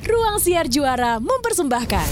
Ruang Siar Juara mempersembahkan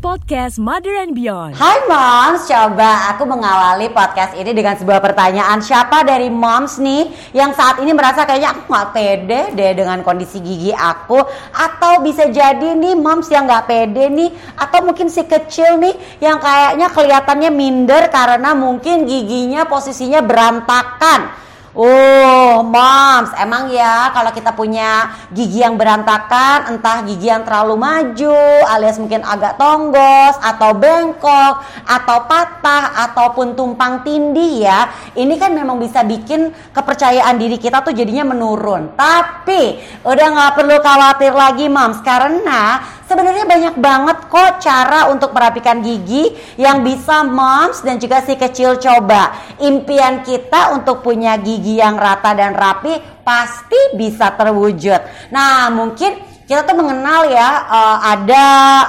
podcast Mother and Beyond. Hai moms, coba aku mengawali podcast ini dengan sebuah pertanyaan. Siapa dari moms nih yang saat ini merasa kayaknya aku gak pede deh dengan kondisi gigi aku? Atau bisa jadi nih moms yang gak pede nih? Atau mungkin si kecil nih yang kayaknya kelihatannya minder karena mungkin giginya posisinya berantakan. Oh, moms, emang ya kalau kita punya gigi yang berantakan, entah gigi yang terlalu maju, alias mungkin agak tonggos, atau bengkok, atau patah, ataupun tumpang tindih ya, ini kan memang bisa bikin kepercayaan diri kita tuh jadinya menurun. Tapi udah nggak perlu khawatir lagi, moms, karena sebenarnya banyak banget kok cara untuk merapikan gigi yang bisa moms dan juga si kecil coba. Impian kita untuk punya gigi yang rata dan rapi pasti bisa terwujud. Nah, mungkin kita tuh mengenal ya uh, ada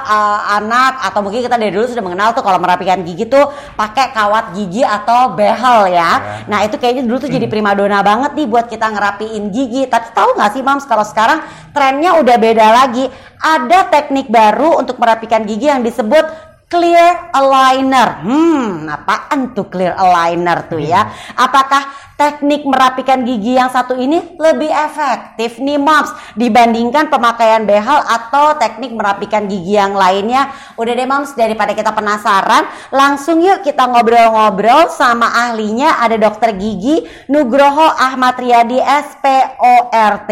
uh, anak atau mungkin kita dari dulu sudah mengenal tuh kalau merapikan gigi tuh pakai kawat gigi atau behel ya. Yeah. Nah itu kayaknya dulu tuh hmm. jadi primadona banget nih buat kita ngerapiin gigi. Tapi tahu nggak sih mams kalau sekarang trennya udah beda lagi. Ada teknik baru untuk merapikan gigi yang disebut clear aligner. Hmm, apaan tuh clear aligner tuh ya? Hmm. Apakah teknik merapikan gigi yang satu ini lebih efektif nih moms dibandingkan pemakaian behel atau teknik merapikan gigi yang lainnya. Udah deh moms daripada kita penasaran, langsung yuk kita ngobrol-ngobrol sama ahlinya ada dokter gigi Nugroho Ahmad Riyadi SPORT,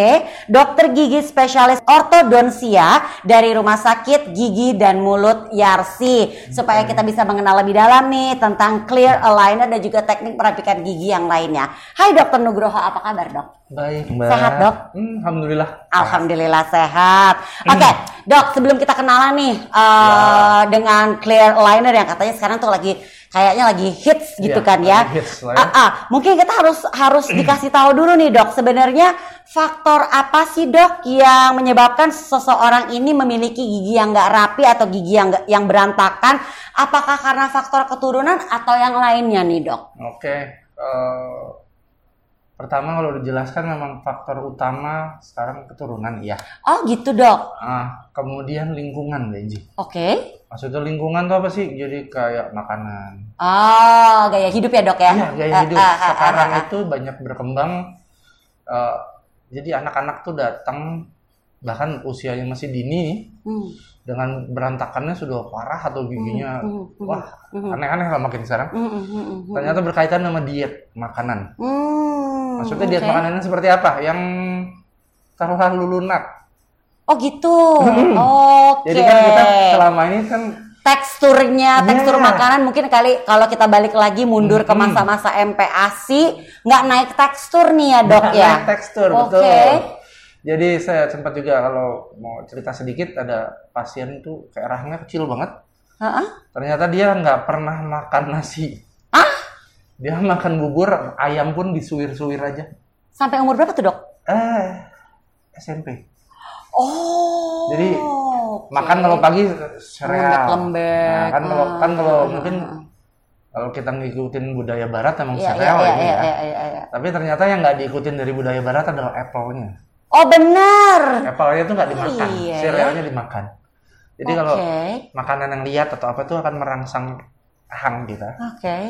dokter gigi spesialis ortodonsia dari Rumah Sakit Gigi dan Mulut Yarsi supaya kita bisa mengenal lebih dalam nih tentang clear aligner dan juga teknik merapikan gigi yang lainnya. Hai Dokter Nugroho, apa kabar dok? Baik mbak. Sehat dok? Hmm, Alhamdulillah. Alhamdulillah sehat. Oke okay, dok, sebelum kita kenalan nih uh, ya. dengan clear liner yang katanya sekarang tuh lagi kayaknya lagi hits gitu ya, kan ya. Hits lah ya. Uh, uh, mungkin kita harus harus dikasih tahu dulu nih dok, sebenarnya faktor apa sih dok yang menyebabkan seseorang ini memiliki gigi yang nggak rapi atau gigi yang gak, yang berantakan? Apakah karena faktor keturunan atau yang lainnya nih dok? Oke. Okay. Uh eh, Pertama kalau dijelaskan memang faktor utama sekarang keturunan ya. Oh gitu dok. Ah, kemudian lingkungan Benji. Oke. Okay. Maksudnya lingkungan tuh apa sih? Jadi kayak makanan. Oh gaya hidup ya dok ya? Iya gaya uh, hidup. Uh, uh, sekarang uh, uh, itu banyak berkembang. Uh, jadi anak-anak tuh datang bahkan usianya masih dini hmm. dengan berantakannya sudah parah atau giginya hmm. hmm, hmm wah hmm. aneh-aneh lah makin sekarang. Hmm. Hmm. Ternyata berkaitan sama diet makanan. Hmm Maksudnya diet okay. makanannya seperti apa? Yang terlalu lunak. Oh gitu. Hmm. Oke. Okay. Jadi kan kita selama ini kan teksturnya, yeah. tekstur makanan mungkin kali kalau kita balik lagi mundur hmm. ke masa-masa MPASI nggak naik tekstur nih ya dok nggak ya. Naik tekstur okay. betul. Jadi saya sempat juga kalau mau cerita sedikit ada pasien itu kayak rahangnya kecil banget. Uh -uh. Ternyata dia nggak pernah makan nasi. Dia makan bubur, ayam pun disuir-suir aja. Sampai umur berapa tuh dok? Eh, SMP. Oh. Jadi okay. makan kalau pagi sereal. Lembek. Nah, kan kalau kan kalau hmm. mungkin kalau kita ngikutin budaya barat emang yeah, sereal yeah, ini yeah, ya. Yeah, yeah, yeah. Tapi ternyata yang nggak diikutin dari budaya barat adalah apple-nya. Oh benar. Apple-nya tuh nggak dimakan, iya. serealnya dimakan. Jadi okay. kalau makanan yang lihat atau apa tuh akan merangsang hang kita. Oke. Okay.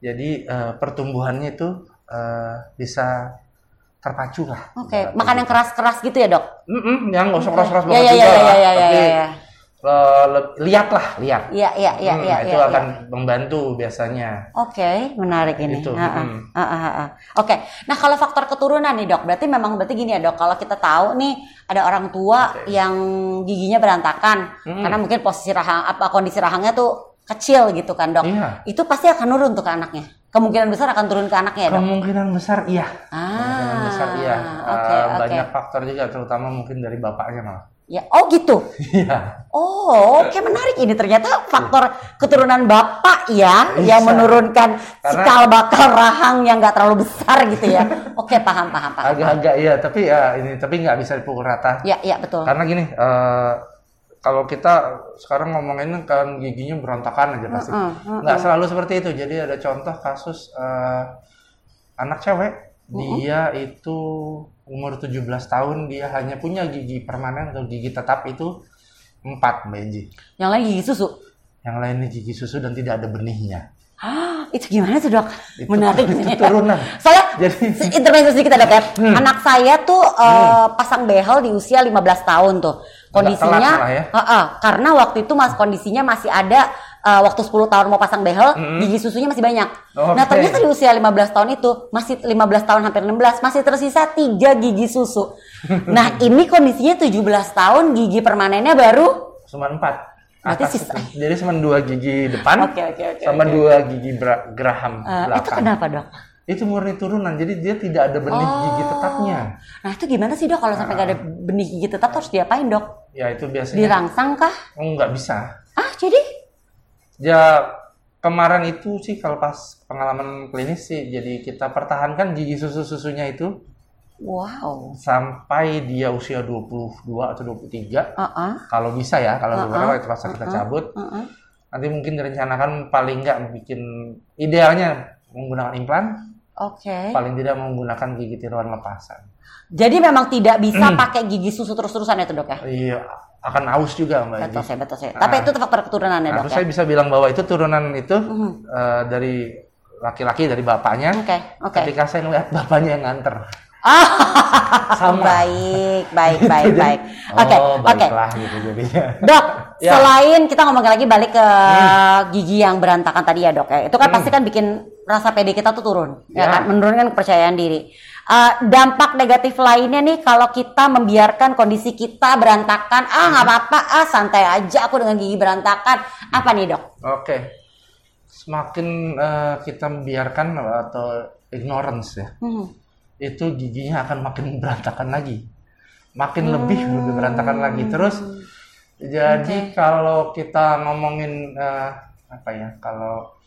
Jadi uh, pertumbuhannya itu uh, bisa terpacu lah. Oke, okay. makan yang keras-keras gitu ya dok? Mm -mm, yang nggak usah keras-keras banget ya, ya, ya, ya, ya, tapi ya, ya. lihat lah, lihat. Iya, iya, iya. Hmm, ya, itu ya, akan ya. membantu biasanya. Oke, okay, menarik ini. Itu. Uh, uh, uh, uh, uh. Oke, okay. nah kalau faktor keturunan nih dok, berarti memang berarti gini ya dok, kalau kita tahu nih ada orang tua okay. yang giginya berantakan, hmm. karena mungkin posisi rahang apa kondisi rahangnya tuh kecil gitu kan dok, iya. itu pasti akan nurun tuh ke anaknya. Kemungkinan besar akan turun ke anaknya ya dok? Kemungkinan besar iya. Ah, Kemungkinan besar iya. Okay, uh, okay. Banyak faktor juga, terutama mungkin dari bapaknya malah. Ya, oh gitu. Iya. oh, oke okay, menarik ini ternyata faktor keturunan bapak ya Bisa. yang menurunkan Karena, cikal bakal rahang yang nggak terlalu besar gitu ya. oke, okay, paham paham paham. Agak-agak iya, tapi ya ini tapi nggak bisa dipukul rata. Iya, iya betul. Karena gini, uh, kalau kita sekarang ngomongin kan giginya berantakan aja pasti. Uh, uh, uh, Nggak selalu seperti itu. Jadi ada contoh kasus uh, anak cewek, uh, dia itu umur 17 tahun dia hanya punya gigi permanen atau gigi tetap itu empat Mbak Enji. Yang lain gigi susu. Yang lainnya gigi susu dan tidak ada benihnya. Ah, itu gimana tuh dok? Itu- Menarik itu nih. turunan. Soalnya Jadi- intervensi sedikit ya dok ya. Hmm. Anak saya tuh eh, pasang behel di usia 15 tahun tuh. Kondisinya, ya. Heeh, karena waktu itu mas kondisinya masih ada eh, waktu 10 tahun mau pasang behel, Hmm. gigi susunya masih banyak. Oke. Nah ternyata di usia 15 tahun itu masih 15 tahun hampir 16 masih tersisa 3 gigi susu. Nah ini kondisinya 17 tahun gigi permanennya baru Cuma empat. Berarti sisa-. Jadi cuma dua gigi depan Oke, oke, oke, sama oke. dua gigi geraham Eh, belakang. itu kenapa dok? Itu murni turunan, jadi dia tidak ada benih Oh. gigi tetapnya. Nah itu gimana sih dok kalau sampai nggak ada benih gigi tetap tuh harus diapain dok? Ya itu biasanya. Dirangsang kah? Oh, nggak bisa. Ah jadi? Ya kemarin itu sih kalau pas pengalaman klinis sih, jadi kita pertahankan gigi susu-susunya itu Wow. sampai dia usia 22 atau 23. Uh-uh. Kalau bisa ya, kalau Uh-uh. beberapa itu pas kita Uh-uh. cabut. Uh-uh. Nanti mungkin direncanakan paling nggak bikin idealnya menggunakan implan, Oke. paling tidak menggunakan gigi tiruan lepasan. Jadi memang tidak bisa Hmm. pakai gigi susu terus-terusan ya tuh dok ya? Iya, akan aus juga mbak. Betul saya, betul saya. Ah. Tapi itu faktor keturunan ya Nah, dok ya? saya bisa bilang bahwa itu turunan itu Mhm. eh, dari laki-laki dari bapaknya. Oke, oke. Ketika saya ngeliat bapaknya yang nganter. Ah, Sama. baik, baik, baik, baik. Oke, oh, oke. baiklah gitu jadinya. Dok, Ya. selain kita ngomong lagi balik ke gigi yang berantakan tadi ya dok ya, itu kan Hmm. pasti kan bikin rasa pede kita tuh turun, ya, Ya. kan? menurunkan kepercayaan diri. Eh, dampak negatif lainnya nih kalau kita membiarkan kondisi kita berantakan, ah nggak apa-apa, ah santai aja aku dengan gigi berantakan, apa nih dok? Oke. Semakin eh, kita membiarkan atau ignorance ya, Hmm. itu giginya akan makin berantakan lagi. Makin lebih lebih berantakan lagi. Terus jadi kalau kita ngomongin eh, apa ya? Kalau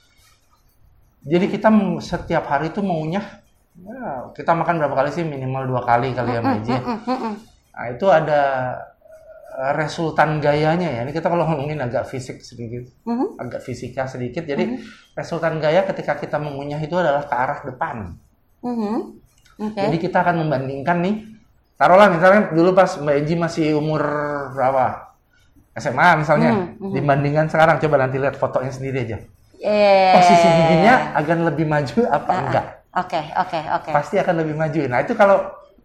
jadi kita setiap hari itu maunya ya, kita makan berapa kali sih minimal dua kali kali ya Iji. Mm, mm, mm. Nah itu ada eh, resultan gayanya ya. Ini kita kalau ngomongin agak fisik sedikit, Mhm. agak fisika sedikit. Jadi resultan gaya ketika kita mengunyah itu adalah ke arah depan. Mhm. Oke. Jadi kita akan membandingkan nih. Taruhlah misalnya dulu pas Mbak Eji masih umur berapa? SMA misalnya. Hmm, mhm. Dibandingkan sekarang coba nanti lihat fotonya sendiri aja. Eh. Posisi giginya akan lebih maju apa Ah, ah. enggak? Oke, oke, oke. Pasti akan lebih maju. Nah itu kalau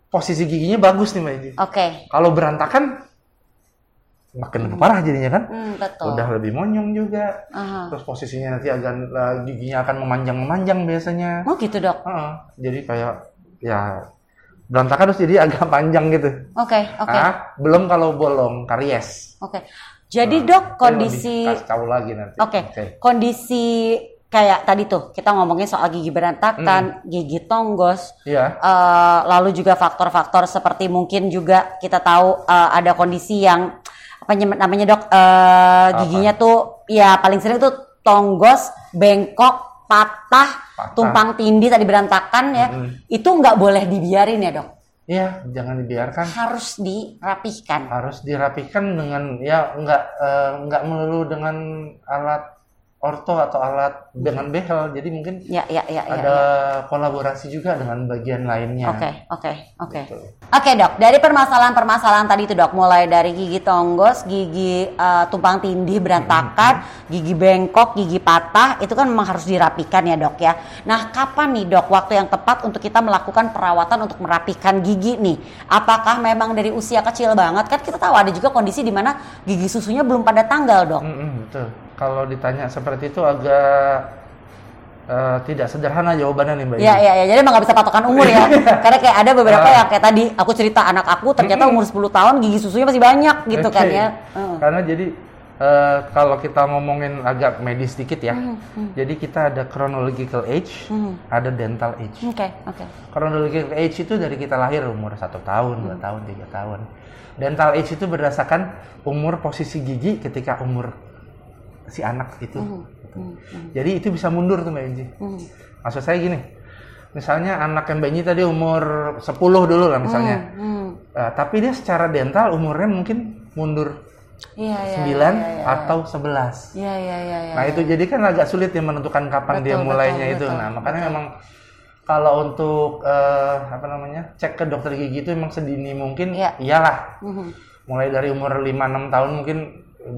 posisi giginya bagus nih Mbak. Oke. Kalau berantakan makin lebih parah jadinya kan. Hmm, betul. Udah lebih monyong juga. Aha. Terus posisinya nanti akan eh, giginya akan memanjang-memanjang biasanya. Oh gitu dok. Heeh. jadi kayak ya berantakan terus jadi agak panjang gitu. Oke, oke, Ah, belum kalau bolong karies. oke. Jadi Nah, dok kondisi, lebih tahu lagi nanti. oke, kondisi kayak tadi tuh kita ngomongin soal gigi berantakan, gigi tonggos, Iya. eh, lalu juga faktor-faktor seperti mungkin juga kita tahu eh, ada kondisi yang apa namanya dok eh, giginya tuh ya paling sering tuh tonggos, bengkok, patah, Patah. tumpang tindih tadi berantakan ya, Mm-mm. itu nggak boleh dibiarin ya dok, Iya, jangan dibiarkan. harus dirapihkan. Harus dirapikan dengan ya nggak eh, nggak melulu dengan alat orto atau alat dengan behel. Jadi mungkin Ya, ya, ya, ya. ada ya. kolaborasi juga dengan bagian lainnya. Oke, oke, oke. Gitu. Oke dok, dari permasalahan-permasalahan tadi itu dok, mulai dari gigi tonggos, gigi eh, tumpang tindih berantakan, gigi bengkok, gigi patah, itu kan memang harus dirapikan ya dok ya. Nah kapan nih dok waktu yang tepat untuk kita melakukan perawatan untuk merapikan gigi nih? Apakah memang dari usia kecil banget? Kan kita tahu ada juga kondisi di mana gigi susunya belum pada tanggal dok. Mm-mm, betul. Kalau ditanya seperti itu agak eh, tidak sederhana jawabannya nih Mbak. Iya, iya, iya. Jadi emang gak bisa patokan umur ya. Karena kayak ada beberapa Ah. yang kayak tadi aku cerita anak aku ternyata umur 10 tahun gigi susunya masih banyak gitu Oke. kan ya. Heeh. Karena jadi eh, kalau kita ngomongin agak medis dikit ya, Hmm, jadi kita ada chronological age, ada dental age. Oke, oke. Chronological age itu dari kita lahir umur satu tahun, dua tahun, tiga tahun. Dental age itu berdasarkan umur posisi gigi ketika umur si anak itu. Jadi itu bisa mundur tuh Mbak Enji. Hmm. Maksud saya gini, misalnya anak yang Mbak Enji tadi umur 10 dulu lah misalnya. Hmm. Eh, tapi dia secara dental umurnya mungkin mundur Iya, iya. 9 iya, iya, atau 11. Iya, iya, iya, iya. Nah itu jadi kan agak sulit ya menentukan kapan dia Betul, mulainya betul, itu. betul, nah makanya memang kalau untuk eh, apa namanya cek ke dokter gigi itu emang sedini mungkin Iya. iyalah Mhm. mulai dari umur 5-6 tahun mungkin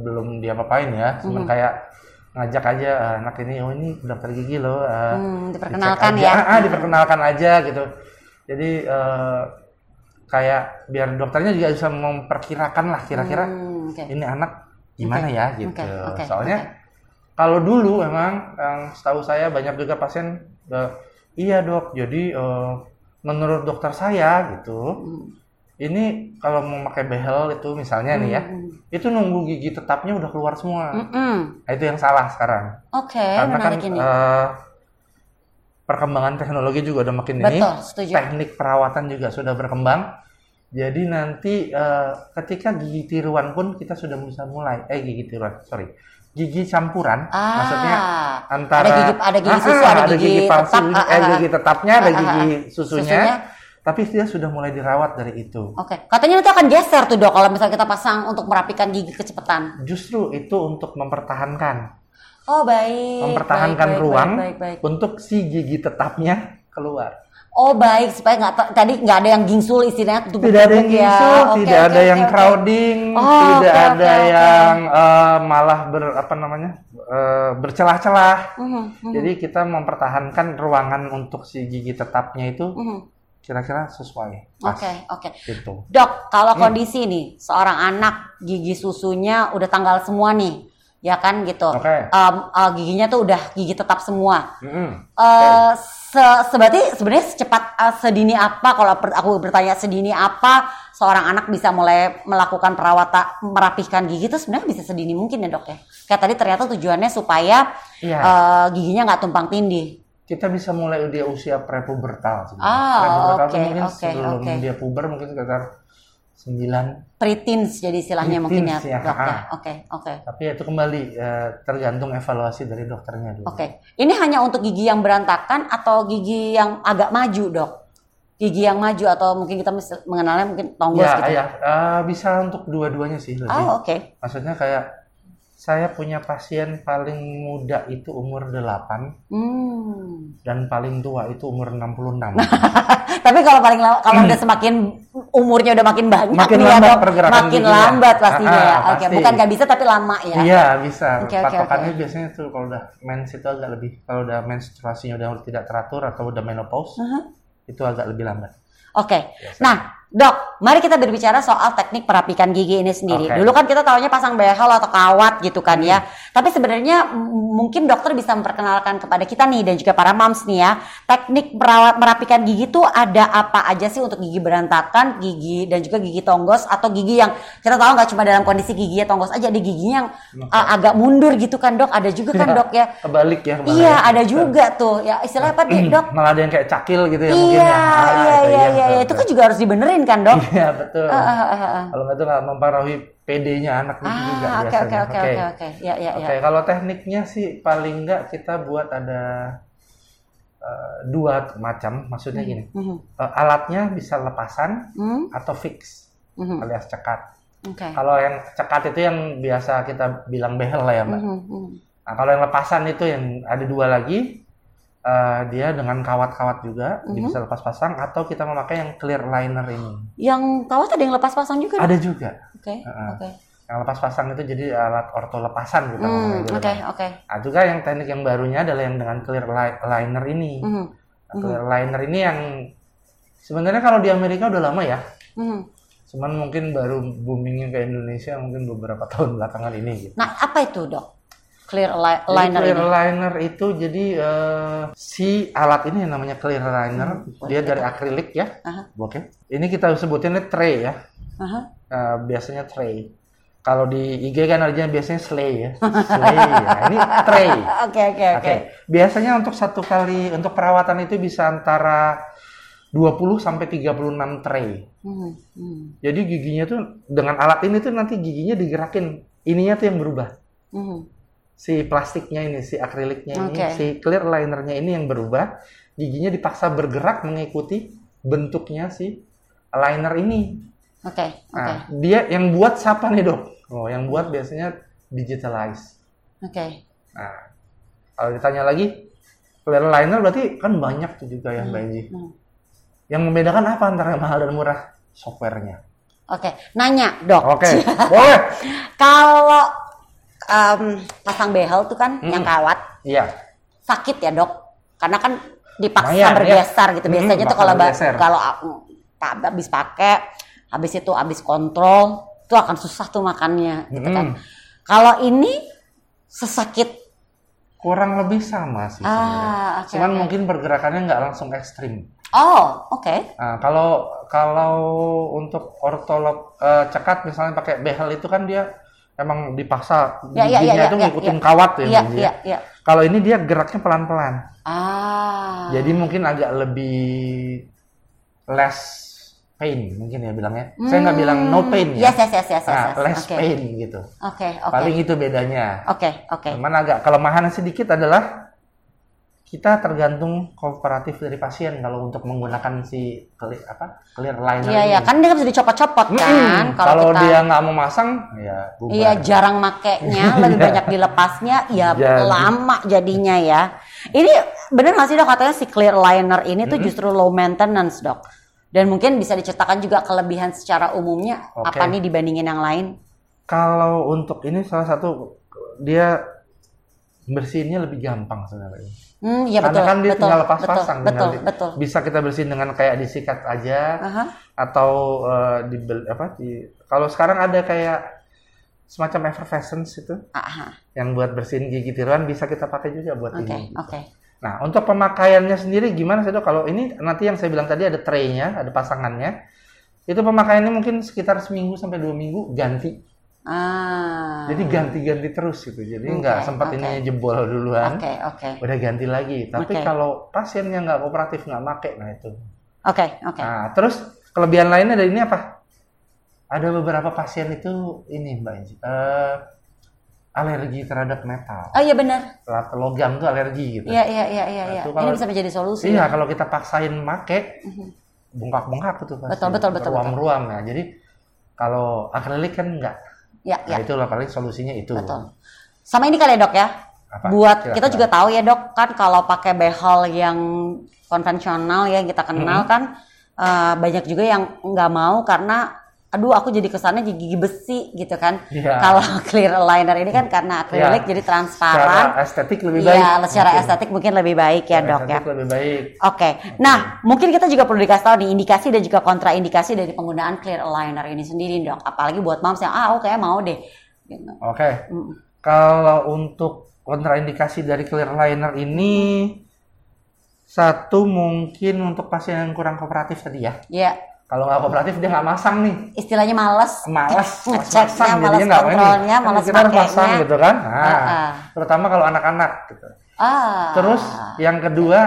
belum dia apain ya cuman Mhm. kayak ngajak aja "Ah, anak ini oh ini dokter gigi loh eh, Hmm, diperkenalkan aja." ya. Ah, ah, diperkenalkan aja gitu jadi eh, kayak biar dokternya juga bisa memperkirakan lah kira-kira Hmm, oke. ini anak gimana Oke, ya gitu oke, oke, soalnya oke. kalau dulu emang yang setahu saya banyak juga pasien eh, iya dok jadi eh, menurut dokter saya gitu Hmm. Ini kalau mau pakai behel itu misalnya nih ya Hmm. itu nunggu gigi tetapnya udah keluar semua Mm-mm. Nah, itu yang salah sekarang Oke, karena kan ini. eh, perkembangan teknologi juga udah makin ini Betul, setuju. teknik perawatan juga sudah berkembang jadi nanti eh, ketika gigi tiruan pun kita sudah bisa mulai eh gigi tiruan sorry gigi campuran Ah, maksudnya antara ada gigi ada gigi Ah, susu, ah, ada, gigi, palsu tetap, ah, eh ah, gigi tetapnya ada Ah, ah, gigi ah. susunya, Susunya. Tapi dia sudah mulai dirawat dari itu Oke, katanya nanti akan geser tuh dok kalau misalnya kita pasang untuk merapikan gigi kecepatan. justru itu untuk mempertahankan Oh baik. mempertahankan baik, baik, ruang Baik, baik, baik. untuk si gigi tetapnya keluar Oh baik supaya nggak tadi nggak ada yang gingsul istilahnya tidak ada yang ya. gingsul, Oke, tidak oke, ada oke, yang crowding, Oh, tidak oke, ada oke. yang eh, malah ber apa namanya eh, bercelah-celah. Mhm, mhm, Jadi kita mempertahankan ruangan untuk si gigi tetapnya itu mhm. Kira-kira sesuai. Oke oke. Gitu. Dok, kalau Hmm. kondisi nih seorang anak gigi susunya udah tanggal semua nih, ya kan gitu. Oke. Em, eh, giginya tuh udah gigi tetap semua. Mm-mm. Eh se seberarti sebenarnya secepat eh, sedini apa kalau per- aku bertanya sedini apa seorang anak bisa mulai melakukan perawatan merapihkan gigi itu sebenarnya bisa sedini mungkin ya dok ya. Kayak tadi ternyata tujuannya supaya Iya. eh, giginya nggak tumpang tindih. Kita bisa mulai dia usia prepubertal. sebenarnya. Ah, prepubertal tuh mungkin oke, sebelum oke. dia puber mungkin sekitar 9 Preteens jadi istilahnya mungkin ya ya. dok ya. Ah. Oke oke. tapi itu kembali eh, tergantung evaluasi dari dokternya dulu. Oke, ini hanya untuk gigi yang berantakan atau gigi yang agak maju, dok? Gigi yang maju atau mungkin kita mengenalnya mungkin tonggos Ya, gitu? ya, eh, bisa untuk dua-duanya sih. lebih. Oh, oke. Maksudnya kayak saya punya pasien paling muda itu umur 8 Hmm. dan paling tua itu umur 66. Tapi kalau paling lama, kalau udah semakin umurnya udah makin banyak Hmm. Makin nih ya, lambat pergerakan makin giginya. lambat pastinya Ah, ya. ah, Oke, pasti. bukan nggak bisa tapi lama ya. Iya, bisa. Oke, Patokannya oke. biasanya tuh kalau udah mens itu agak lebih kalau udah menstruasinya udah tidak teratur atau udah menopause Aha. itu agak lebih lambat. Oke. Nah, dok, mari kita berbicara soal teknik perapikan gigi ini sendiri. Oke. Dulu kan kita taunya pasang behel atau kawat gitu kan ya. Hmm. Tapi sebenarnya mungkin dokter bisa memperkenalkan kepada kita nih dan juga para moms nih ya, teknik merawat merapikan gigi tuh ada apa aja sih untuk gigi berantakan, gigi dan juga gigi tonggos atau gigi yang kita tahu nggak cuma dalam kondisi giginya tonggos aja, ada giginya yang uh, agak mundur gitu kan dok. Ada juga kan Ya, dok ya. Kebalik ya. Iya, ada juga tuh. Ya istilahnya apa deh dok? Malah ada yang kayak cakil gitu ya mungkin Iya, ya. Ah, iya, itu iya, iya, betul, Itu kan juga harus dibenerin kan dok? Iya, betul. Ah, ah, ah, ah. Kalau nggak tuh nggak mempengaruhi PD-nya anak itu juga oke biasanya. oke oke oke oke. Ya ya Oke, ya. kalau tekniknya sih paling nggak kita buat ada eh, dua macam. Maksudnya gini, Mhm. eh, alatnya bisa lepasan Hmm, atau fix mhm. alias cekat. Oke. Kalau yang cekat itu yang biasa kita bilang behel lah ya mbak. Mhm. Nah kalau yang lepasan itu yang ada dua lagi, eh, dia dengan kawat-kawat juga, Mhm. bisa lepas pasang atau kita memakai yang clear liner ini. Yang kawat ada yang lepas pasang juga? Ada juga. Oke Heeh. oke. Yang lepas pasang itu jadi alat orto lepasan kita gitu, Oke Mbak. oke. Nah, juga yang teknik yang barunya adalah yang dengan clear li- liner ini. Mhm, Nah, clear liner ini yang sebenarnya kalau di Amerika udah lama ya. mhm. Cuman mungkin baru boomingnya ke Indonesia mungkin beberapa tahun belakangan ini gitu. Nah apa itu dok? Clear li- Jadi liner clear ini. liner itu jadi eh, si alat ini yang namanya clear liner, dia dari akrilik ya. Hmm. Oke. Ini kita sebutinnya tray ya. Aha. Eh, biasanya tray. Kalau di IG kan artinya biasanya slay ya. Slay. Nah, ini tray. Oke oke Oke. Biasanya untuk satu kali untuk perawatan itu bisa antara 20 sampai 36 tray. Mhm, mhm, Jadi giginya tuh dengan alat ini tuh nanti giginya digerakin. Ininya tuh yang berubah. mhm. Si plastiknya ini, si akriliknya ini, Oke. si clear linernya ini yang berubah. Giginya dipaksa bergerak mengikuti bentuknya si liner ini. Oke oke Nah, dia yang buat siapa nih dok? Oh, yang buat biasanya digitalize. oke. Nah, kalau ditanya lagi, clear aligner berarti kan banyak tuh juga yang Mbak Enji. hmm. Yang membedakan apa antara mahal dan murah? Softwarenya. Oke, nanya dok. Oke, boleh. Kalau em, pasang behel tuh kan Hmm. yang kawat Iya. sakit ya dok? Karena kan dipaksa Lumayan, ya. bergeser gitu. Hmm, Biasanya tuh bakal kalau kalau a- pak habis pakai, habis itu habis kontrol, itu akan susah tuh makannya, gitu kan. Hmm. Kalau ini sesakit Kurang lebih sama sih ah, oke, Cuman oke. mungkin pergerakannya nggak langsung ekstrim. Oh, oke. Nah, kalau kalau untuk ortolog eh, cekat misalnya pakai behel itu kan dia emang dipaksa Ya, ya, ya, giginya ya, itu ya, ngikutin ya. kawat ya, Iya, Mbak Ji, iya, iya. Kalau ini dia geraknya pelan-pelan. Ah. Jadi mungkin agak lebih less pain mungkin ya bilangnya. Saya nggak bilang no pain ya. Yes, yes, yes, yes, yes, Nah, yes. less Oke. pain gitu. Oke, oke. Paling itu bedanya. Oke, oke. Cuman agak kelemahan sedikit adalah kita tergantung kooperatif dari pasien kalau untuk menggunakan si clear, apa clear liner Iya, iya, kan dia bisa dicopot-copot kan. Mm-mm. Kalau kita dia nggak mau masang, ya bubar. Iya, jarang makainya, lebih Iya. banyak dilepasnya, ya Jadi. lama jadinya ya. Ini bener nggak sih dok katanya si clear liner ini tuh justru low maintenance dok. Dan mungkin bisa diceritakan juga kelebihan secara umumnya Oke. apa nih dibandingin yang lain? Kalau untuk ini salah satu dia bersihinnya lebih gampang sebenarnya. Hmm, iya Karena betul, kan dia betul, tinggal lepas betul, pasang, betul, di- betul. bisa kita bersihin dengan kayak disikat aja Aha. atau eh, dibel- apa di kalau sekarang ada kayak semacam effervescence itu Aha. yang buat bersihin gigi tiruan bisa kita pakai juga buat Oke, ini. oke. Nah, untuk pemakaiannya sendiri gimana sih dok? Kalau ini nanti yang saya bilang tadi ada tray-nya, ada pasangannya. Itu pemakaiannya mungkin sekitar seminggu sampai dua minggu ganti. Ah. Jadi ganti-ganti terus gitu. Jadi nggak sempat oke. ini jebol duluan. Oke, oke. Udah ganti lagi. Tapi Oke. kalau pasiennya nggak kooperatif nggak make, nah itu. Oke, oke. Nah, terus kelebihan lainnya dari ini apa? Ada beberapa pasien itu ini Mbak Inji, eh, alergi terhadap metal. Oh iya benar. Logam tuh alergi gitu. Iya, iya, iya, iya, iya. Itu Ini kalau- bisa menjadi solusi. Iya, ya? kalau kita paksain make, bengkak-bengkak tuh pasti. Betul, betul, betul, Ruam-ruam ya. Jadi kalau akrilik kan enggak. Ya, Nah, ya. itulah paling solusinya itu. Betul. Sama ini kali ya dok ya. Apa? Buat Silakan. kita juga tahu ya dok kan kalau pakai behel yang konvensional ya yang kita kenal Mm-hmm. kan eh, banyak juga yang nggak mau karena aduh aku jadi kesannya jadi gigi besi gitu kan. Iya. Kalau clear aligner ini kan karena akrilik Iya. jadi Secara transparan. estetik lebih baik. Iya, secara Mungkin. estetik mungkin lebih baik ya Secara dok ya. lebih baik. Oke, nah mungkin kita juga perlu dikasih tahu nih indikasi dan juga kontraindikasi dari penggunaan clear aligner ini sendiri dok. Apalagi buat moms yang ah aku kayak mau deh. Gitu. Oke. Mm. Kalau untuk kontraindikasi dari clear liner ini satu mungkin untuk pasien yang kurang kooperatif tadi ya. Ya, Kalau nggak kooperatif dia nggak masang nih. istilahnya males. malas Ngeceknya, jadinya nggak ini. kontrolnya, Kan malas kita harus pasang gitu kan nah Ah, ah. terutama kalau anak-anak gitu Ah. terus yang kedua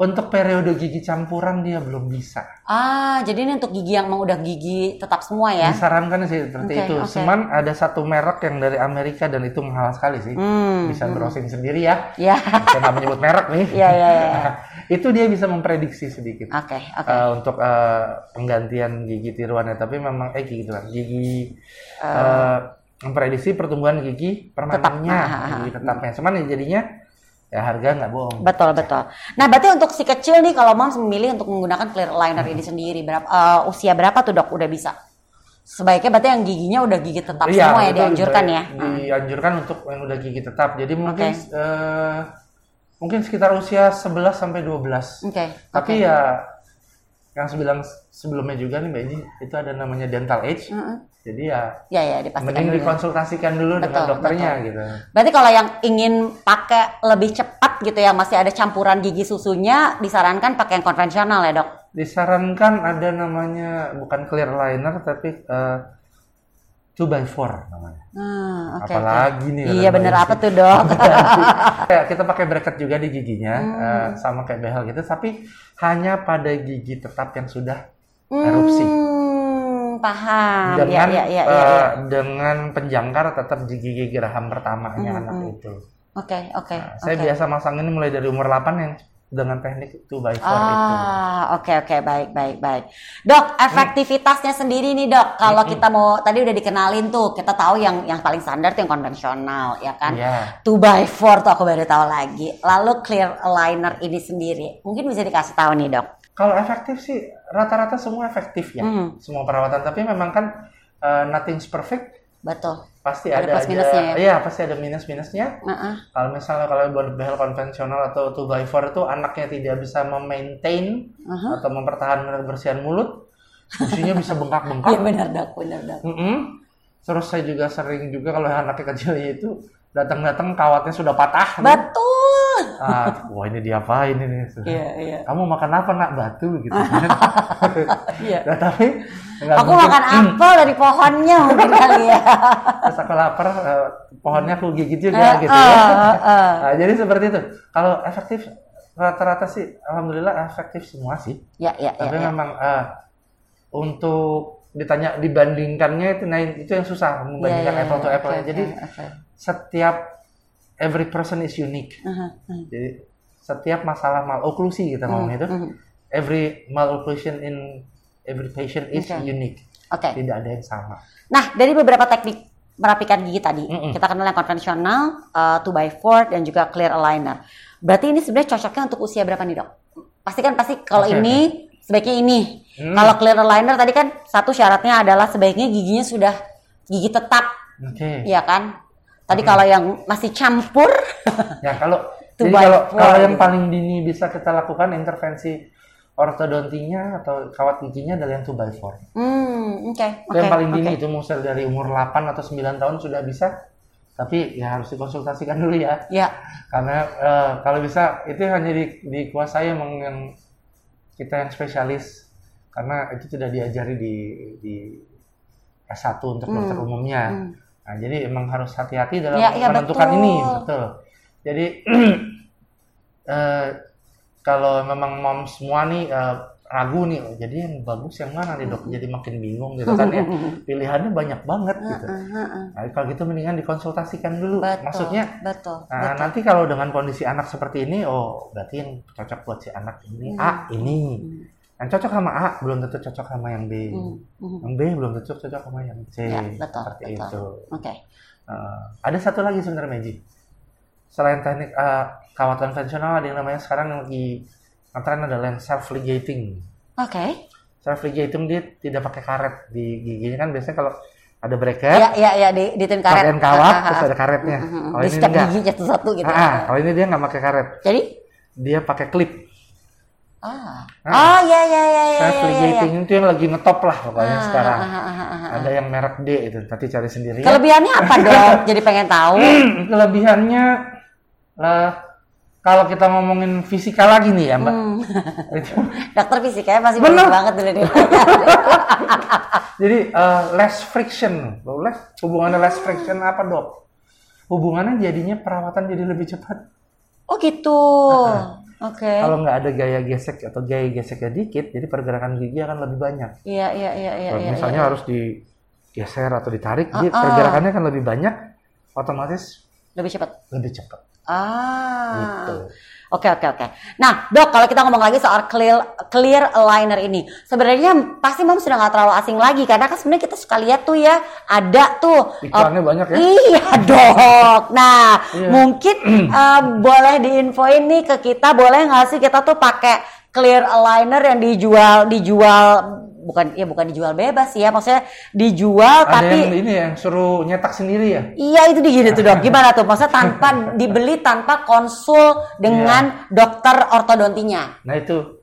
untuk periode gigi campuran dia belum bisa Ah, jadi ini untuk gigi yang mau udah gigi tetap semua ya? disarankan sih seperti Oke, itu oke. cuman ada satu merek yang dari Amerika dan itu mahal sekali sih Hmm. bisa browsing sendiri ya Ya. saya nggak menyebut merek nih Iya, iya, iya. itu dia bisa memprediksi sedikit Oke, oke. eh, untuk eh, penggantian gigi tiruannya tapi memang eh gigi tiruan gigi eh, memprediksi pertumbuhan gigi permanennya ah. gigi tetapnya cuman ya jadinya ya harga nggak bohong Betul, betul. Nah, berarti untuk si kecil nih kalau moms memilih untuk menggunakan clear aligner ini sendiri berapa eh, usia berapa tuh dok udah bisa? Sebaiknya berarti yang giginya udah gigi tetap Iya, semua ya dianjurkan di- ya. dianjurkan untuk yang udah gigi tetap jadi mungkin Oke. eh, mungkin sekitar usia 11 sampai 12 Oke. tapi oke. ya yang sebilang sebelumnya juga nih mbak Iji itu ada namanya dental age Mm-mm. Jadi ya Ya ya mending dulu. dikonsultasikan dulu dengan Betul, dokternya betul. gitu Berarti kalau yang ingin pakai lebih cepat gitu ya masih ada campuran gigi susunya disarankan pakai yang konvensional ya dok. disarankan ada namanya bukan clear liner tapi eh, 2 by 4 namanya. Hmm, oke. Apalagi oke. nih Iya bener apa tuh dok? Kayak kita pakai bracket juga di giginya Hmm. eh, sama kayak behel gitu tapi hanya pada gigi tetap yang sudah erupsi. Hmm, paham. dengan ya, ya, ya, ya, eh, ya. dengan penjangkar tetap di gigi geraham pertamanya Hmm, anak hmm. itu. Oke, oke. Nah, saya oke. biasa masang ini mulai dari umur 8 yang dengan teknik 2 by 4 itu. Ah, oke oke baik baik baik. Dok, efektivitasnya sendiri nih dok. Kalau kita mau tadi udah dikenalin tuh, kita tahu yang yang paling standar tuh yang konvensional, ya kan? Iya. 2 by 4 tuh aku baru tahu lagi. Lalu clear aligner ini sendiri, mungkin bisa dikasih tahu nih dok. Kalau efektif sih rata-rata semua efektif ya, Hmm. semua perawatan. Tapi memang kan uh, nothing's perfect, Betul. pasti Ada ada, plus aja. minusnya ya? Iya, pasti ada minus-minusnya. Heeh. Kalau misalnya kalau buat behel konvensional atau 2 by 4 itu anaknya tidak bisa memaintain Aha. atau mempertahankan kebersihan mulut, fungsinya bisa bengkak-bengkak. Iya benar dok, benar dok. Mm-mm. Terus saya juga sering juga kalau anaknya kecil itu datang-datang kawatnya sudah patah. Betul. Ah, wah ini diapain ini? Iya iya. Kamu makan apa nak batu gitu kan? Iya. Nah, tapi Aku mungkin. makan apel dari pohonnya mungkin kali ya. Terus aku lapar, eh, pohonnya aku gigit juga Eh, gitu ya. eh, eh. Nah, jadi seperti itu. Kalau efektif rata-rata sih, alhamdulillah efektif semua sih. Ya ya ya. Tapi ya. memang eh, untuk ditanya dibandingkannya itu, nah itu yang susah membandingkan Iya, iya, apple to iya. apple. Oke, Jadi oke. setiap every person is unique. Aha, aha. Jadi setiap masalah maloklusi kita ngomong itu, mhm. every malocclusion in every patient is Oke. unique. Oke. Tidak ada yang sama. Nah, dari beberapa teknik merapikan gigi tadi, Mm-mm. kita kenal yang konvensional, uh, 2x4 dan juga clear aligner. Berarti ini sebenarnya cocoknya untuk usia berapa nih, Dok? Pasti kan pasti kalau Oke, ini sebaiknya ini. Hmm. Kalau clear aligner tadi kan satu syaratnya adalah sebaiknya giginya sudah gigi tetap, Oke. ya kan? Tadi kalau yang masih campur, Ya kalau jadi kalau kalau yang gitu. paling dini bisa kita lakukan intervensi ortodontinya atau kawat giginya adalah yang 2 by 4. hmm, oke, Itu oke, yang paling dini itu musel dari umur 8 atau 9 tahun sudah bisa. Tapi ya harus dikonsultasikan dulu ya. Ya, Karena eh, kalau bisa itu hanya di, dikuasai emang yang kita yang spesialis karena itu tidak diajari di di S1 untuk Hmm, dokter umumnya. hmm. Nah, jadi emang harus hati-hati dalam Ya, ya, menentukan betul. ini, betul. Jadi eh, kalau memang mom semua nih eh, ragu nih, oh, jadi yang bagus yang mana nih dok? Jadi makin bingung gitu kan ya. Pilihannya banyak banget gitu. Nah, kalau gitu mendingan dikonsultasikan dulu. betul, Maksudnya betul, Nah, betul. nanti kalau dengan kondisi anak seperti ini, oh berarti yang cocok buat si anak ini A ini. Hmm, Yang cocok sama A belum tentu cocok sama yang B. hmm, hmm. Yang B belum tentu cocok sama yang C. Ya, betul, seperti betul. itu. Oke. Uh, ada satu lagi sebenarnya Meji. Selain teknik uh, kawat konvensional, ada yang namanya sekarang yang lagi ngetren adalah yang self ligating. Oke. Self ligating dia tidak pakai karet di giginya kan biasanya kalau ada bracket, Ya, ya, ya di di tim karet. pakaian kawat, Ah, terus ada karetnya. Mhm, mhm. Kalau Di ini setiap enggak. gigi satu-satu gitu. Ah, ah, kalau ini dia nggak pakai karet, Jadi dia pakai klip. Ah. Ah. Oh, ya ya ya ya. Self ya, ya, ya. itu yang lagi ngetop lah pokoknya Ah, sekarang. ah, ah, ah, ah. Ada yang merek D itu, nanti cari sendiri. ya. Kelebihannya apa, Dok? Jadi pengen tahu. Kelebihannya lah kalau kita ngomongin fisika lagi nih ya, Mbak. Hmm. Dokter fisikanya masih Bener. bagus banget dulu nih. Jadi eh, less friction. Less hubungannya less friction apa, Dok? Hubungannya jadinya perawatan jadi lebih cepat. Oh, gitu. Oke. Kalau nggak ada gaya gesek atau gaya geseknya dikit, jadi pergerakan gigi akan lebih banyak. Iya, iya, iya, iya, Kalau iya. misalnya iya. harus digeser atau ditarik, dia ah. pergerakannya akan lebih banyak, otomatis lebih cepat. lebih cepat. Ah. Gitu. Oke oke oke. Nah dok kalau kita ngomong lagi soal clear clear aligner ini, sebenarnya pasti mom sudah nggak terlalu asing lagi karena kan sebenarnya kita suka lihat tuh ya ada tuh Iklannya banyak ya? Iya dok. Nah Iya. mungkin eh, boleh diinfoin nih ke kita boleh nggak sih kita tuh pakai clear aligner yang dijual dijual bukan ya bukan dijual bebas ya maksudnya dijual Ada tapi yang ini yang suruh nyetak sendiri ya? Iya itu di gini tuh dok. Gimana tuh? Maksudnya tanpa dibeli tanpa konsul dengan dokter ortodontinya. Nah itu.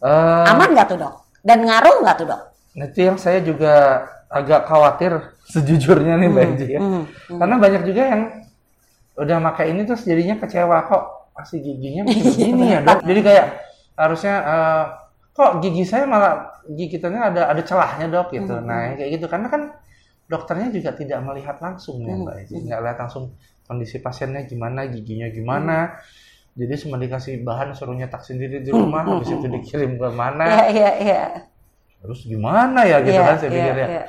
eh, Aman nggak tuh dok? Dan ngaruh nggak tuh dok? Nah, itu yang saya juga agak khawatir sejujurnya nih Mbak Eji ya. hmm, Karena banyak juga yang udah pakai ini terus jadinya kecewa kok masih giginya begini ya dok. Jadi kayak harusnya eh, kok gigi saya malah gigitannya ada ada celahnya dok gitu. Nah kayak gitu karena kan dokternya juga tidak melihat langsung ya Mbak Eji. Nggak lihat langsung kondisi pasiennya gimana, giginya gimana. Jadi cuma dikasih bahan suruh nyetak sendiri di rumah, habis itu dikirim ke mana, Iya iya iya. terus gimana ya gitu Iya, kan saya iya, pikir ya. iya.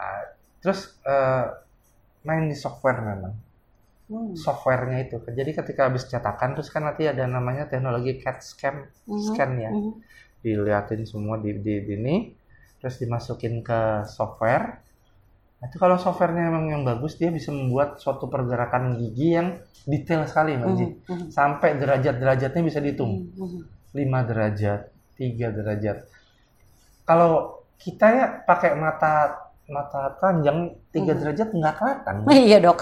Nah, terus eh, main di software memang. Hmm. softwarenya itu. Jadi ketika habis cetakan terus kan nanti ada namanya teknologi CAT scan, Mhm. scan ya. Mhm. Diliatin semua di, di, di ini, terus dimasukin ke software. Nah, itu kalau softwarenya memang yang bagus, dia bisa membuat suatu pergerakan gigi yang detail sekali, Mbak Ji. Mhm. Mhm. Sampai derajat-derajatnya bisa dihitung. Mhm. 5 derajat, 3 derajat. Kalau kita ya pakai mata mata panjang 3 Mhm. derajat nggak kelihatan. Iya dok.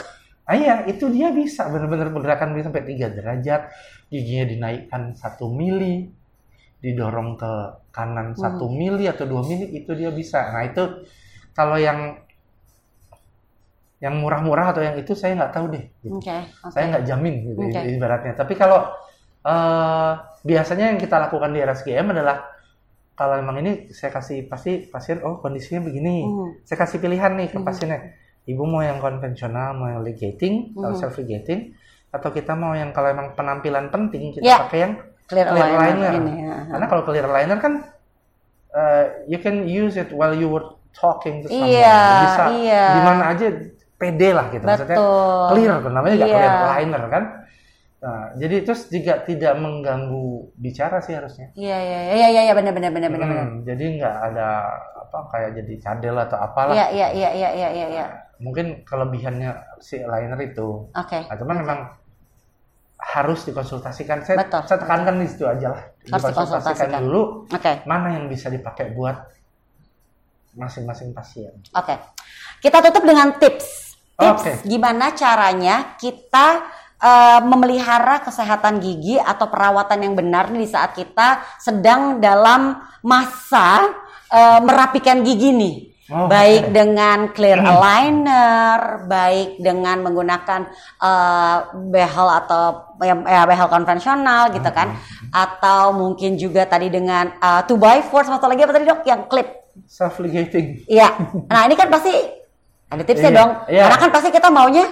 Ah, iya, itu dia bisa benar-benar pergerakan bisa sampai 3 derajat, giginya dinaikkan 1 mili, didorong ke kanan 1 mili atau 2 mili itu dia bisa. Nah, itu kalau yang yang murah-murah atau yang itu saya nggak tahu deh. gitu. Oke. oke. Saya nggak jamin gitu Oke. ibaratnya. Tapi kalau eh, biasanya yang kita lakukan di RSGM adalah kalau memang ini saya kasih pasti pasien oh kondisinya begini. Mhm. Saya kasih pilihan nih ke Mhm. pasiennya. Ibu mau yang konvensional, mau yang ligating, atau Mhm. self ligating, atau kita mau yang kalau emang penampilan penting kita Ya. pakai yang Clear, Clear aligner. ini. ya. karena kalau clear liner kan eh, you can use it while you were talking to someone. Iya, Bisa iya. di mana aja pede lah gitu. Maksudnya Betul. clear namanya juga Iya. clear liner kan. Nah, jadi terus juga tidak mengganggu bicara sih harusnya. Iya iya iya iya iya benar benar benar benar. Hmm, jadi nggak ada apa kayak jadi cadel atau apalah. Iya iya iya iya iya iya. iya. Mungkin kelebihannya si liner itu. Oke. Nah, cuman memang harus dikonsultasikan. Saya, Betul. saya tekankan di situ aja lah. Harus dikonsultasikan. dulu Oke. mana yang bisa dipakai buat masing-masing pasien. Oke. Kita tutup dengan tips. Tips Oke. gimana caranya kita eh, memelihara kesehatan gigi atau perawatan yang benar nih di saat kita sedang dalam masa eh, merapikan gigi nih. Oh, baik oke. dengan clear aligner, baik dengan menggunakan eh, behel atau ya, ya, behel konvensional gitu kan, atau mungkin juga tadi dengan eh, 2 by 4 satu lagi apa tadi dok yang clip Self ligating. Iya. Nah ini kan pasti ada tipsnya Iya, dong. iya. Karena kan pasti kita maunya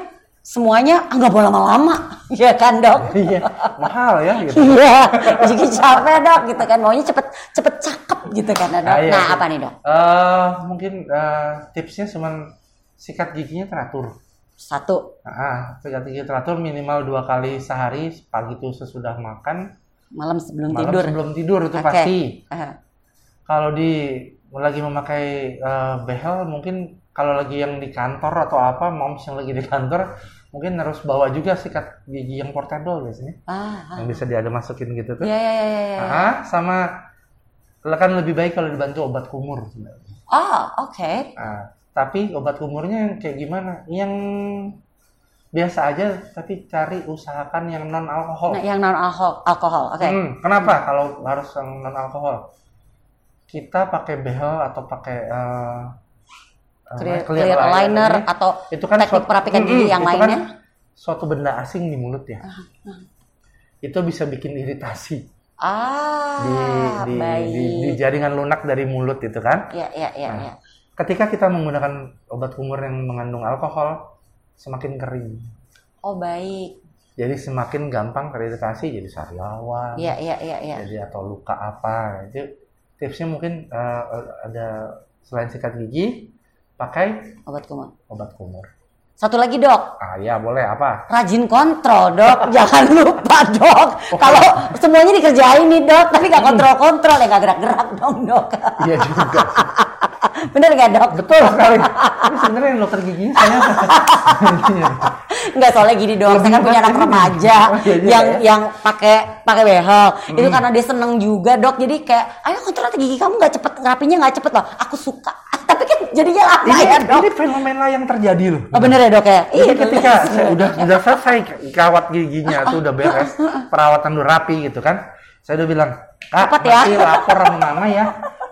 semuanya ah, nggak boleh lama-lama, Iya kan dok? Iya, mahal ya gitu. Iya. Jadi capek dok gitu kan. Maunya cepet cepet cakep gitu kan dok. Ah, iya, nah iya. apa nih dok? Eh, mungkin eh, tipsnya cuman sikat giginya teratur. Satu Nah, sikat gigi teratur minimal dua kali sehari, pagi itu sesudah makan, malam sebelum malam tidur. sebelum tidur itu Oke. pasti. Eh, Kalau di lagi memakai eh, behel, mungkin kalau lagi yang di kantor atau apa, moms yang lagi di kantor, mungkin harus bawa juga sikat gigi yang portable biasanya, ah, ah. yang bisa dia ada masukin gitu tuh. Iya iya iya iya. iya. Ah, sama kan lebih baik kalau dibantu obat kumur sebenarnya. Oh oke. Nah, tapi obat kumurnya yang kayak gimana? Yang biasa aja, tapi cari usahakan yang non alkohol. Nah, yang non alkohol, alkohol. Oke. Hmm, kenapa kalau harus yang non alkohol? Kita pakai behel atau pakai eh, Clear, clear clear aligner ini, atau itu kan teknik suatu- perapikan gigi Mm-mm, yang itu kan lainnya. suatu benda asing di mulut ya. Itu bisa bikin iritasi Ah, di, di, baik. di, di jaringan lunak dari mulut itu kan. Iya iya iya. Nah. iya. Ketika kita menggunakan obat kumur yang mengandung alkohol, semakin kering. Oh baik. Jadi semakin gampang teriritasi jadi sariawan, Iya iya iya iya. jadi atau luka apa. Itu tipsnya mungkin eh, ada selain sikat gigi, pakai Obat kumur. obat kumur. Satu lagi dok, Ah ya boleh apa? rajin kontrol dok, jangan lupa dok. Kalau semuanya dikerjain nih dok, tapi nggak kontrol-kontrol ya nggak gerak-gerak dong dok. Iya juga. Bener nggak dok? Betul sekali. Ini sebenarnya yang dokter gigi saya. Iya. Nggak soalnya gini dok, saya kan punya anak remaja Oh, iya, iya, yang iya. yang pakai pakai behel. Itu karena dia seneng juga dok, jadi kayak ayo kontrol gigi kamu nggak cepet ngerapinya nggak cepet loh. Aku suka, jadinya lama ini, ya dok. ini fenomena yang terjadi loh. Oh bener ya dok ya? Jadi ketika saya udah udah selesai kawat giginya tuh udah beres, perawatan udah rapi gitu kan. Saya udah bilang, "Kak, Cepet ya." nanti lapor sama mama ya.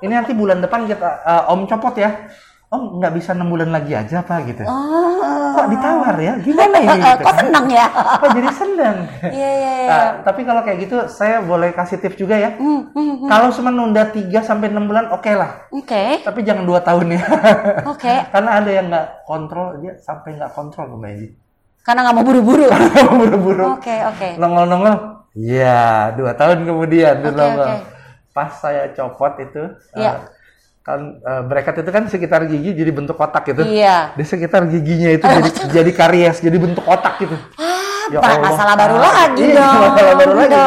Ini nanti bulan depan kita eh, Om copot ya." Om nggak bisa enam bulan lagi aja pak gitu. Oh. Kok ditawar ya? Gimana ini? Gitu, Kok kan? seneng ya? Kok jadi senang? Iya iya iya. Nah, tapi kalau kayak gitu saya boleh kasih tips juga ya. Hmm, hmm, hmm. Kalau cuma nunda 3 sampai 6 bulan oke lah. Oke, Tapi jangan 2 tahun ya. oke. Karena ada yang nggak kontrol, dia sampai nggak kontrol Mbak Eji. Karena nggak mau buru-buru. Buru-buru. Oke oke. Nongol-nongol. Iya, dua tahun kemudian dia Oke, nongol. oke. Pas saya copot itu, Iya. eh, kan uh, bracket itu kan sekitar gigi jadi bentuk kotak gitu. Iya. Di sekitar giginya itu jadi jadi karies, jadi bentuk kotak gitu. Ah, ya Allah, masalah baru lagi iya, dong. Masalah baru lagi.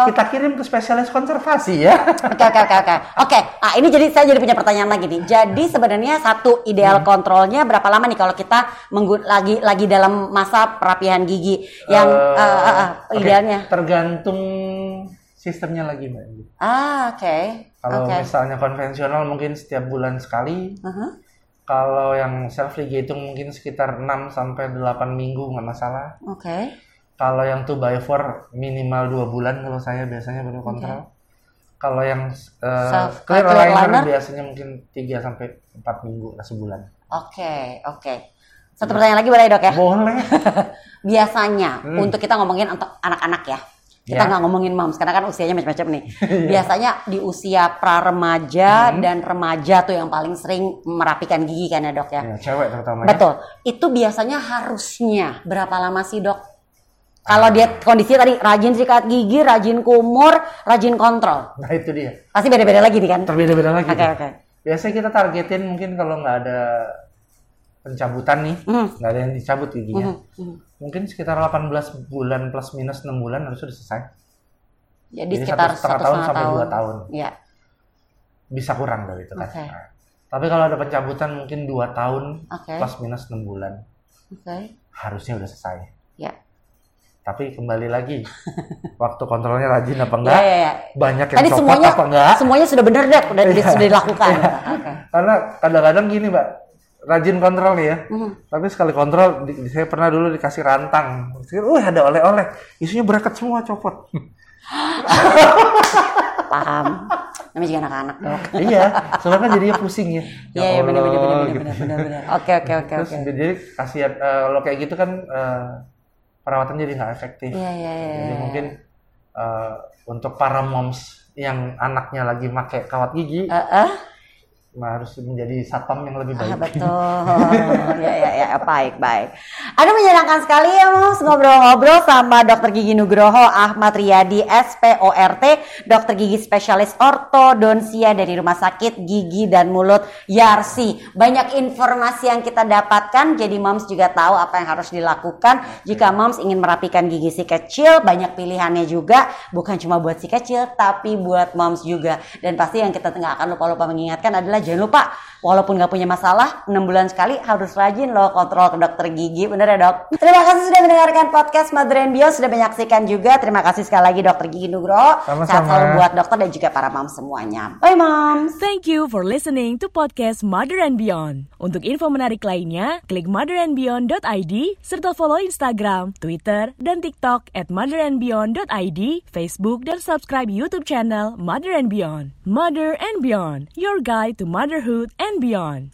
Kita kirim ke spesialis konservasi ya. Oke oke oke oke. Oke, ah ini jadi saya jadi punya pertanyaan lagi nih. Jadi sebenarnya satu ideal hmm. kontrolnya berapa lama nih kalau kita menggut lagi lagi dalam masa perapihan gigi yang uh, uh, uh, uh, idealnya? Tergantung sistemnya lagi mbak. Ah oke. Okay. Kalau okay. misalnya konvensional mungkin setiap bulan sekali. Uh -huh. Kalau yang self ligating mungkin sekitar 6 sampai 8 minggu nggak masalah. Oke. Okay. Kalau yang 2 by 4 minimal 2 bulan kalau saya biasanya baru kontrol. Okay. Kalau yang uh, clear, clear aligner, biasanya mungkin 3 sampai 4 minggu lah sebulan. Oke, okay, oke. Okay. Satu pertanyaan lagi boleh dok ya? Boleh. biasanya hmm. untuk kita ngomongin untuk anak-anak ya kita ya. nggak ngomongin moms karena kan usianya macam-macam nih. Iya. Biasanya di usia pra remaja hmm. dan remaja tuh yang paling sering merapikan gigi kan ya dok ya. ya cewek terutama. Betul. Itu biasanya harusnya berapa lama sih dok? Kalau dia kondisi tadi rajin sikat gigi, rajin kumur, rajin kontrol. Nah itu dia. Pasti beda-beda lagi nih kan? Terbeda-beda lagi. Oke okay, oke. Okay. Biasanya kita targetin mungkin kalau nggak ada pencabutan nih, hmm. nggak mm. ada yang dicabut giginya. Mm. Mm. Mungkin sekitar 18 bulan plus minus 6 bulan harus sudah selesai. Jadi, Jadi sekitar satu setengah tahun sampai dua tahun. Ya. Bisa kurang dari itu kan. Okay. Nah, tapi kalau ada pencabutan mungkin dua tahun okay. plus minus 6 bulan. Okay. Harusnya udah selesai. Ya. Tapi kembali lagi, waktu kontrolnya rajin apa enggak, ya, ya, ya. banyak yang Tadi copot semuanya, apa enggak. Semuanya sudah benar deh, sudah, ya. sudah dilakukan. okay. Karena kadang-kadang gini mbak, rajin kontrol nih ya. Mm. Tapi sekali kontrol, di, saya pernah dulu dikasih rantang. Wah ada oleh-oleh. Isinya bracket semua copot. Paham. Namanya juga anak-anak dok. iya, soalnya kan jadinya pusing ya. Iya, iya benar benar benar gitu. benar benar. Oke oke oke oke. Jadi kasihan uh, kalau kayak gitu kan uh, perawatan jadi nggak efektif. Iya iya iya. Jadi mungkin uh, untuk para moms yang anaknya lagi pakai kawat gigi, uh -uh harus menjadi satpam yang lebih baik. Ah, betul. ya, ya, ya, baik, baik. Ada menyenangkan sekali ya, Mas, ngobrol-ngobrol sama Dokter Gigi Nugroho Ahmad Riyadi, SPORT, Dokter Gigi Spesialis Ortodonsia dari Rumah Sakit Gigi dan Mulut Yarsi. Banyak informasi yang kita dapatkan, jadi Moms juga tahu apa yang harus dilakukan. Jika Moms ingin merapikan gigi si kecil, banyak pilihannya juga. Bukan cuma buat si kecil, tapi buat Moms juga. Dan pasti yang kita nggak akan lupa-lupa mengingatkan adalah jangan lupa walaupun nggak punya masalah 6 bulan sekali harus rajin loh kontrol ke dokter gigi. Bener ya dok? Terima kasih sudah mendengarkan podcast Mother and Bio sudah menyaksikan juga. Terima kasih sekali lagi dokter gigi Nugroho. Sehat selalu buat dokter dan juga para mom semuanya. Bye mom thank you for listening to podcast Mother and Beyond. Untuk info menarik lainnya klik motherandbeyond.id serta follow Instagram Twitter dan TikTok at motherandbeyond.id Facebook dan subscribe YouTube channel Mother and Beyond. Mother and Beyond your guide to motherhood and beyond.